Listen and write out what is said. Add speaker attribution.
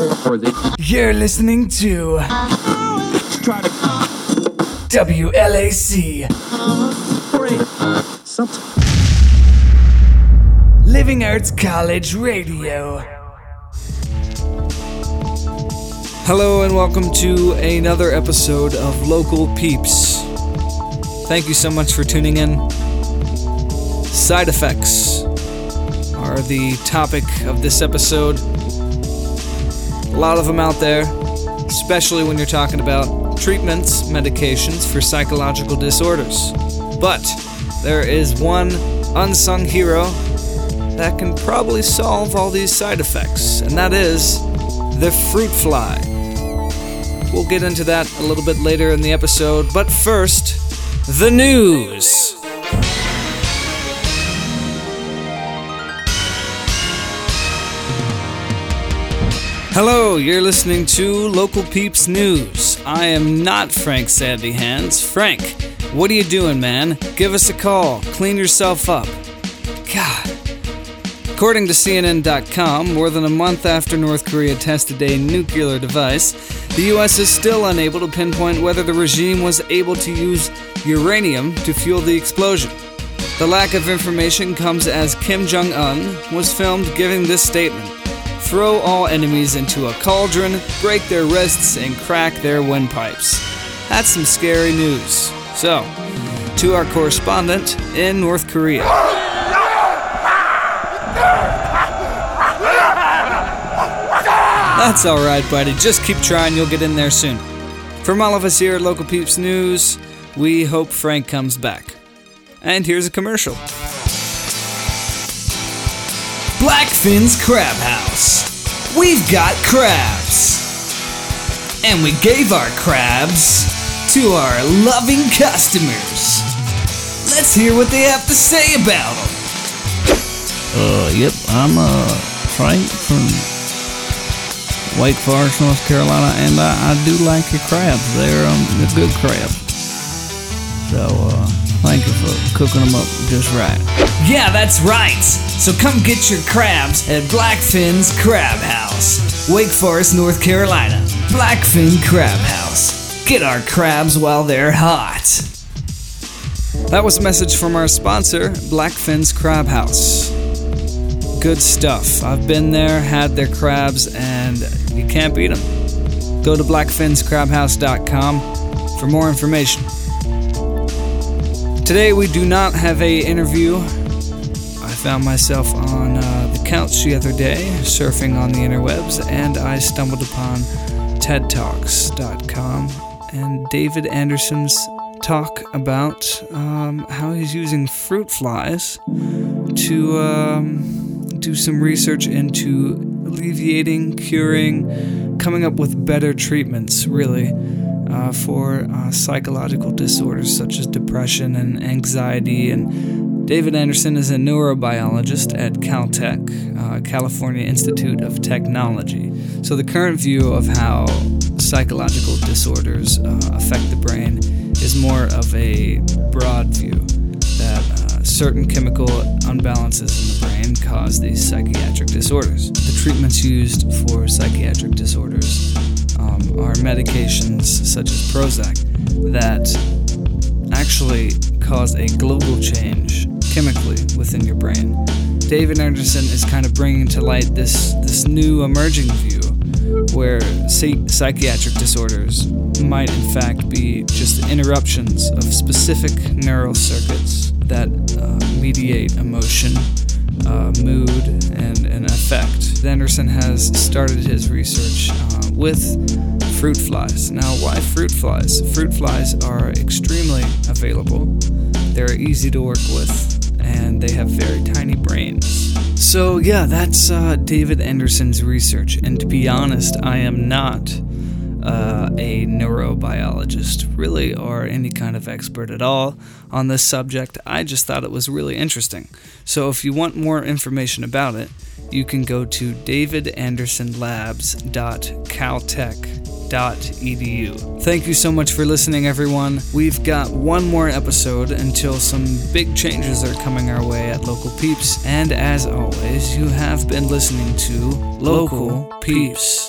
Speaker 1: You're listening to WLAC Living Arts College Radio.
Speaker 2: Hello and welcome to another episode of Local Peeps. Thank you so much for tuning in. Side effects are the topic of this episode. A lot of them out there, especially when you're talking about treatments, medications for psychological disorders. But there is one unsung hero that can probably solve all these side effects, and that is the fruit fly. We'll get into that a little bit later in the episode, but first, the news. Hello, you're listening to Local Peeps News. I am not Frank Sandy Hands. Frank, what are you doing, man? Give us a call. Clean yourself up. God. According to CNN.com, more than a month after North Korea tested a nuclear device, the U.S. is still unable to pinpoint whether the regime was able to use uranium to fuel the explosion. The lack of information comes as Kim Jong un was filmed giving this statement throw all enemies into a cauldron, break their wrists, and crack their windpipes. That's some scary news. So, to our correspondent in North Korea. That's alright, buddy. Just keep trying, you'll get in there soon. From all of us here at Local Peeps News, we hope Frank comes back. And here's a commercial.
Speaker 1: Blackfin's Crab House. We've got crabs. And we gave our crabs to our loving customers. Let's hear what they have to say about them.
Speaker 3: Uh, yep, I'm uh Frank from Wake Forest, North Carolina, and I, I do like your crabs. They're um good crabs. So uh, thank you for cooking them up just right.
Speaker 1: Yeah, that's right. So come get your crabs at Blackfin's Crab House, Wake Forest, North Carolina. Blackfin Crab House. Get our crabs while they're hot.
Speaker 2: That was a message from our sponsor, Blackfin's Crab House. Good stuff. I've been there, had their crabs, and you can't beat them. Go to blackfinscrabhouse.com for more information. Today we do not have a interview. I found myself on uh, the couch the other day, surfing on the interwebs, and I stumbled upon TEDTalks.com and David Anderson's talk about um, how he's using fruit flies to um, do some research into alleviating, curing, coming up with better treatments, really, uh, for uh, psychological disorders such as depression and anxiety. And David Anderson is a neurobiologist at Caltech, uh, California Institute of Technology. So, the current view of how psychological disorders uh, affect the brain is more of a broad view that uh, certain chemical unbalances in the brain cause these psychiatric disorders. The treatments used for psychiatric disorders are medications such as Prozac that actually cause a global change chemically within your brain. David Anderson is kind of bringing to light this this new emerging view where psychiatric disorders might in fact be just interruptions of specific neural circuits that uh, mediate emotion, uh, mood, and, and affect. Anderson has started his research uh, with fruit flies. Now, why fruit flies? Fruit flies are extremely available, they're easy to work with, and they have very tiny brains. So, yeah, that's uh, David Anderson's research. And to be honest, I am not uh, a neurobiologist, really, or any kind of expert at all on this subject. I just thought it was really interesting. So, if you want more information about it, you can go to davidandersonlabs.caltech.edu. Thank you so much for listening, everyone. We've got one more episode until some big changes are coming our way at Local Peeps. And as always, you have been listening to Local Peeps.